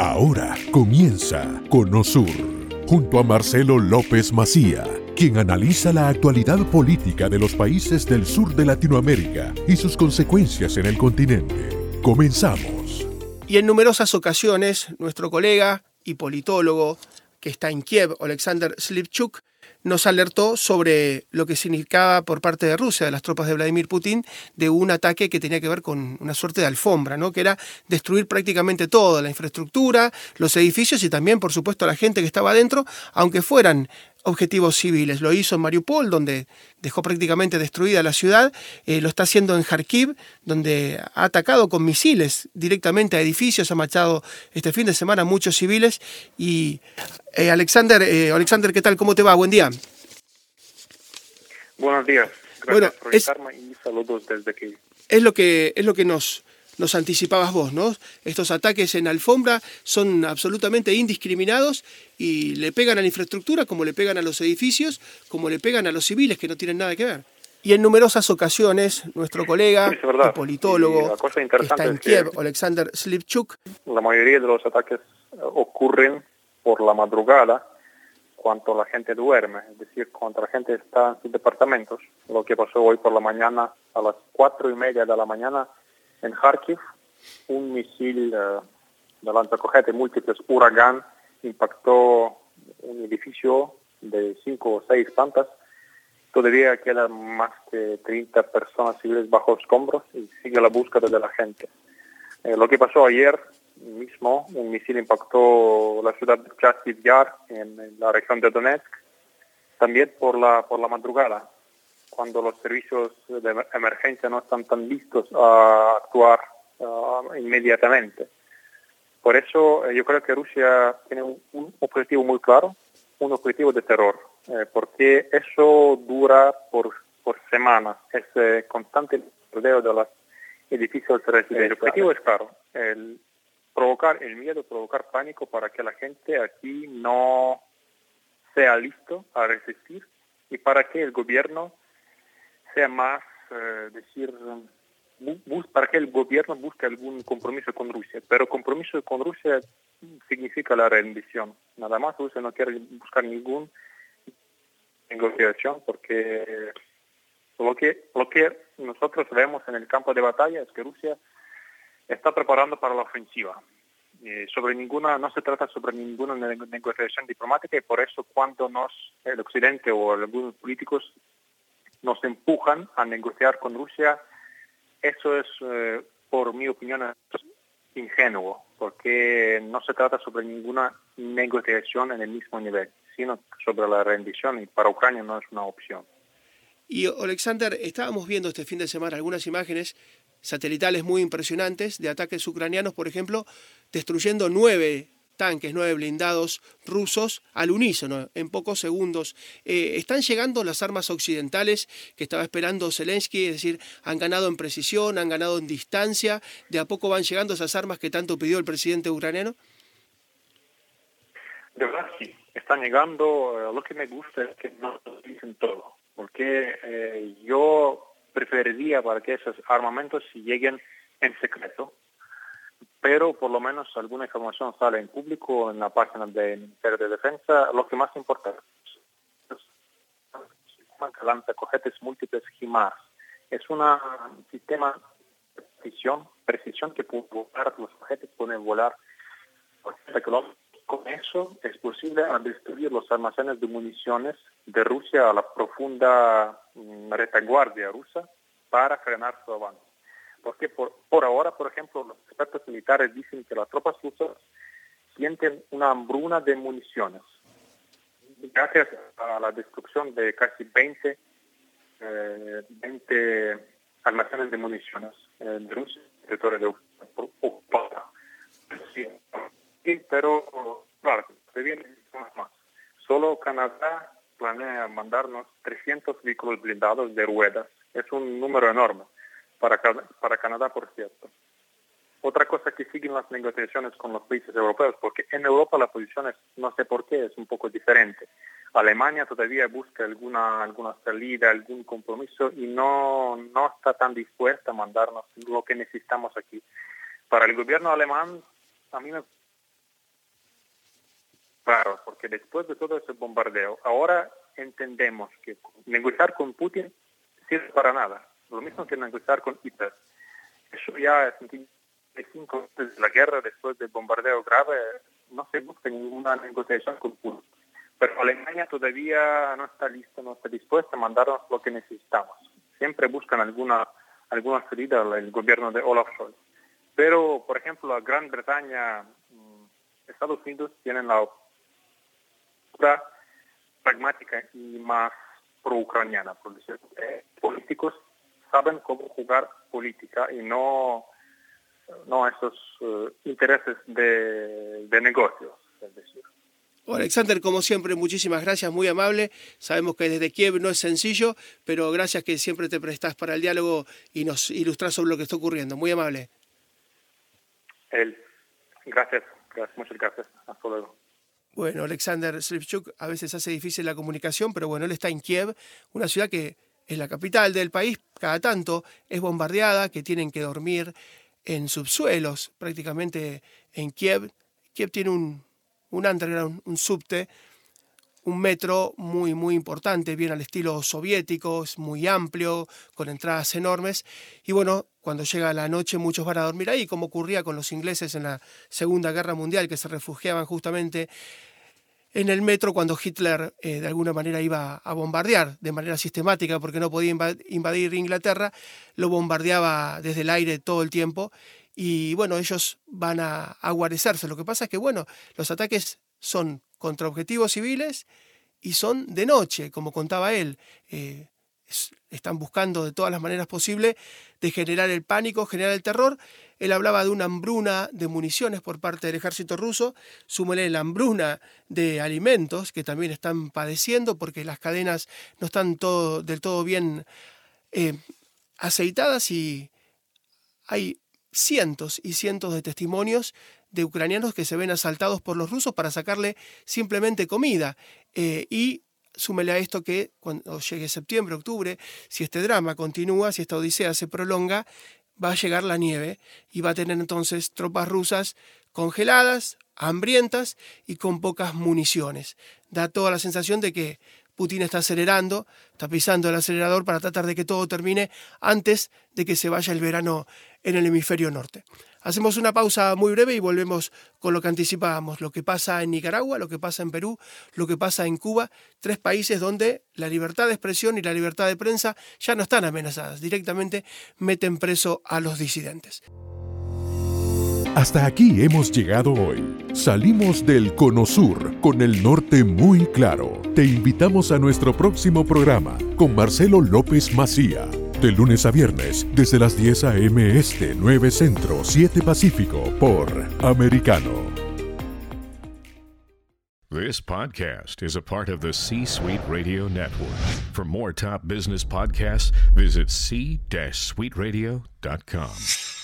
Ahora comienza Conosur, junto a Marcelo López Macía, quien analiza la actualidad política de los países del sur de Latinoamérica y sus consecuencias en el continente. Comenzamos. Y en numerosas ocasiones, nuestro colega y politólogo que está en Kiev, Alexander Slipchuk, nos alertó sobre lo que significaba por parte de Rusia, de las tropas de Vladimir Putin, de un ataque que tenía que ver con una suerte de alfombra, ¿no? que era destruir prácticamente toda la infraestructura, los edificios y también, por supuesto, la gente que estaba adentro, aunque fueran objetivos civiles. Lo hizo en Mariupol, donde dejó prácticamente destruida la ciudad. Eh, lo está haciendo en Kharkiv, donde ha atacado con misiles directamente a edificios, ha machado este fin de semana muchos civiles. Y eh, Alexander, eh, Alexander, ¿qué tal? ¿Cómo te va? Día. Buenos días. Gracias Bueno, por es- y saludos desde aquí. Es lo que, es lo que nos, nos anticipabas vos, ¿no? Estos ataques en alfombra son absolutamente indiscriminados y le pegan a la infraestructura como le pegan a los edificios, como le pegan a los civiles que no tienen nada que ver. Y en numerosas ocasiones, nuestro colega, el politólogo, que está en es que- Kiev, Alexander Slipchuk, La mayoría de los ataques eh, ocurren por la madrugada cuando la gente duerme, es decir, cuando la gente está en sus departamentos. Lo que pasó hoy por la mañana, a las cuatro y media de la mañana, en Kharkiv, un misil eh, de lanzacohetes múltiples Huracán impactó un edificio de cinco o seis plantas. Todavía quedan más de 30 personas civiles bajo escombros y sigue la búsqueda de la gente. Eh, lo que pasó ayer mismo, un misil impactó la ciudad de Chasiv Yar en, la región de Donetsk, también por la, por la madrugada, cuando los servicios de emer- emergencia no están tan listos a actuar ah, inmediatamente. Por eso eh, yo creo que Rusia tiene un, un objetivo muy claro, un objetivo de terror, eh, porque eso dura por, por semanas, ese constante rodeo de los edificios residenciales. El objetivo es claro, el provocar el miedo, provocar pánico para que la gente aquí no sea listo a resistir y para que el gobierno sea más, eh, decir, para que el gobierno busque algún compromiso con Rusia. Pero compromiso con Rusia significa la rendición. Nada más Rusia no quiere buscar ningún negociación porque lo que, lo que nosotros vemos en el campo de batalla es que Rusia está preparando para la ofensiva. Eh, sobre ninguna, no se trata sobre ninguna ne- negociación diplomática y por eso cuando nos, el Occidente o algunos políticos nos empujan a negociar con Rusia, eso es, eh, por mi opinión, ingenuo, porque no se trata sobre ninguna negociación en el mismo nivel, sino sobre la rendición y para Ucrania no es una opción. Y Alexander, estábamos viendo este fin de semana algunas imágenes satelitales muy impresionantes de ataques ucranianos, por ejemplo, destruyendo nueve tanques, nueve blindados rusos al unísono, en pocos segundos. Eh, ¿Están llegando las armas occidentales que estaba esperando Zelensky? Es decir, han ganado en precisión, han ganado en distancia. ¿De a poco van llegando esas armas que tanto pidió el presidente ucraniano? De verdad sí, están llegando. eh, Lo que me gusta es que no lo dicen todo, porque eh, yo preferiría para que esos armamentos lleguen en secreto, pero por lo menos alguna información sale en público en la página del Ministerio de Defensa. Lo que más importa es que lanza cohetes múltiples HIMARS. Es un sistema de precisión, precisión que puede volar, los cohetes pueden volar por 80 kilómetros con eso es posible destruir los almacenes de municiones de Rusia a la profunda mm, retaguardia rusa para frenar su avance. Porque por, ahora, por ejemplo, los expertos militares dicen que las tropas rusas sienten una hambruna de municiones. Gracias a la destrucción de casi 20, eh, 20 almacenes de municiones eh, de Rusia, territorio de ocupada. Sí, pero claro, se viene más. Solo Canadá planea mandarnos 300 vehículos blindados de ruedas. Es un número enorme para, para Canadá, por cierto. Otra cosa que siguen las negociaciones con los países europeos, porque en Europa la posición es, no sé por qué, es un poco diferente. Alemania todavía busca alguna, alguna salida, algún compromiso y no, no está tan dispuesta a mandarnos lo que necesitamos aquí. Para el gobierno alemán, a mí me claro, porque después de todo ese bombardeo, ahora entendemos que negociar con Putin sirve para nada. Lo mismo que negociar con Hitler. Eso ya es cinco meses de la guerra, después del bombardeo grave, no se busca ninguna negociación con Putin. Pero Alemania todavía no está lista, no está dispuesta a mandarnos lo que necesitamos. Siempre buscan alguna, alguna salida el gobierno de Olaf Scholz. Pero, por ejemplo, la Gran Bretaña, mm, Estados Unidos tienen la postura pragmática y más pro-ucraniana, por decirlo. Eh, políticos saben cómo jugar política y no no esos uh, intereses de, de negocios, es decir. Alexander, como siempre, muchísimas gracias, muy amable. Sabemos que desde Kiev no es sencillo, pero gracias que siempre te prestas para el diálogo y nos ilustras sobre lo que está ocurriendo. Muy amable. El, gracias, gracias, muchas gracias. Hasta luego. Bueno, Alexander Slipchuk a veces hace difícil la comunicación, pero bueno, él está en Kiev, una ciudad que es la capital del país, cada tanto es bombardeada, que tienen que dormir en subsuelos, prácticamente en Kiev. Kiev tiene un, un underground, un subte, un metro muy, muy importante, bien al estilo soviético, es muy amplio, con entradas enormes. Y bueno, cuando llega la noche muchos van a dormir ahí, como ocurría con los ingleses en la Segunda Guerra Mundial, que se refugiaban justamente en el metro cuando Hitler eh, de alguna manera iba a bombardear de manera sistemática porque no podía invadir Inglaterra, lo bombardeaba desde el aire todo el tiempo y bueno, ellos van a, a guarecerse. Lo que pasa es que bueno, los ataques son contra objetivos civiles y son de noche, como contaba él. Eh, están buscando de todas las maneras posibles de generar el pánico, generar el terror. Él hablaba de una hambruna de municiones por parte del ejército ruso, súmele la hambruna de alimentos que también están padeciendo porque las cadenas no están todo, del todo bien eh, aceitadas y hay cientos y cientos de testimonios de ucranianos que se ven asaltados por los rusos para sacarle simplemente comida. Eh, y súmele a esto que cuando llegue septiembre, octubre, si este drama continúa, si esta odisea se prolonga, va a llegar la nieve y va a tener entonces tropas rusas congeladas, hambrientas y con pocas municiones. Da toda la sensación de que Putin está acelerando, está pisando el acelerador para tratar de que todo termine antes de que se vaya el verano en el hemisferio norte. Hacemos una pausa muy breve y volvemos con lo que anticipábamos, lo que pasa en Nicaragua, lo que pasa en Perú, lo que pasa en Cuba, tres países donde la libertad de expresión y la libertad de prensa ya no están amenazadas, directamente meten preso a los disidentes. Hasta aquí hemos llegado hoy. Salimos del Cono Sur con el norte muy claro. Te invitamos a nuestro próximo programa con Marcelo López Macía de lunes a viernes, desde las 10 a.m. Este, 9 Centro, 7 Pacífico, por Americano. This podcast is a part of the C Suite Radio Network. For more top business podcasts, visit c-suiteradio.com.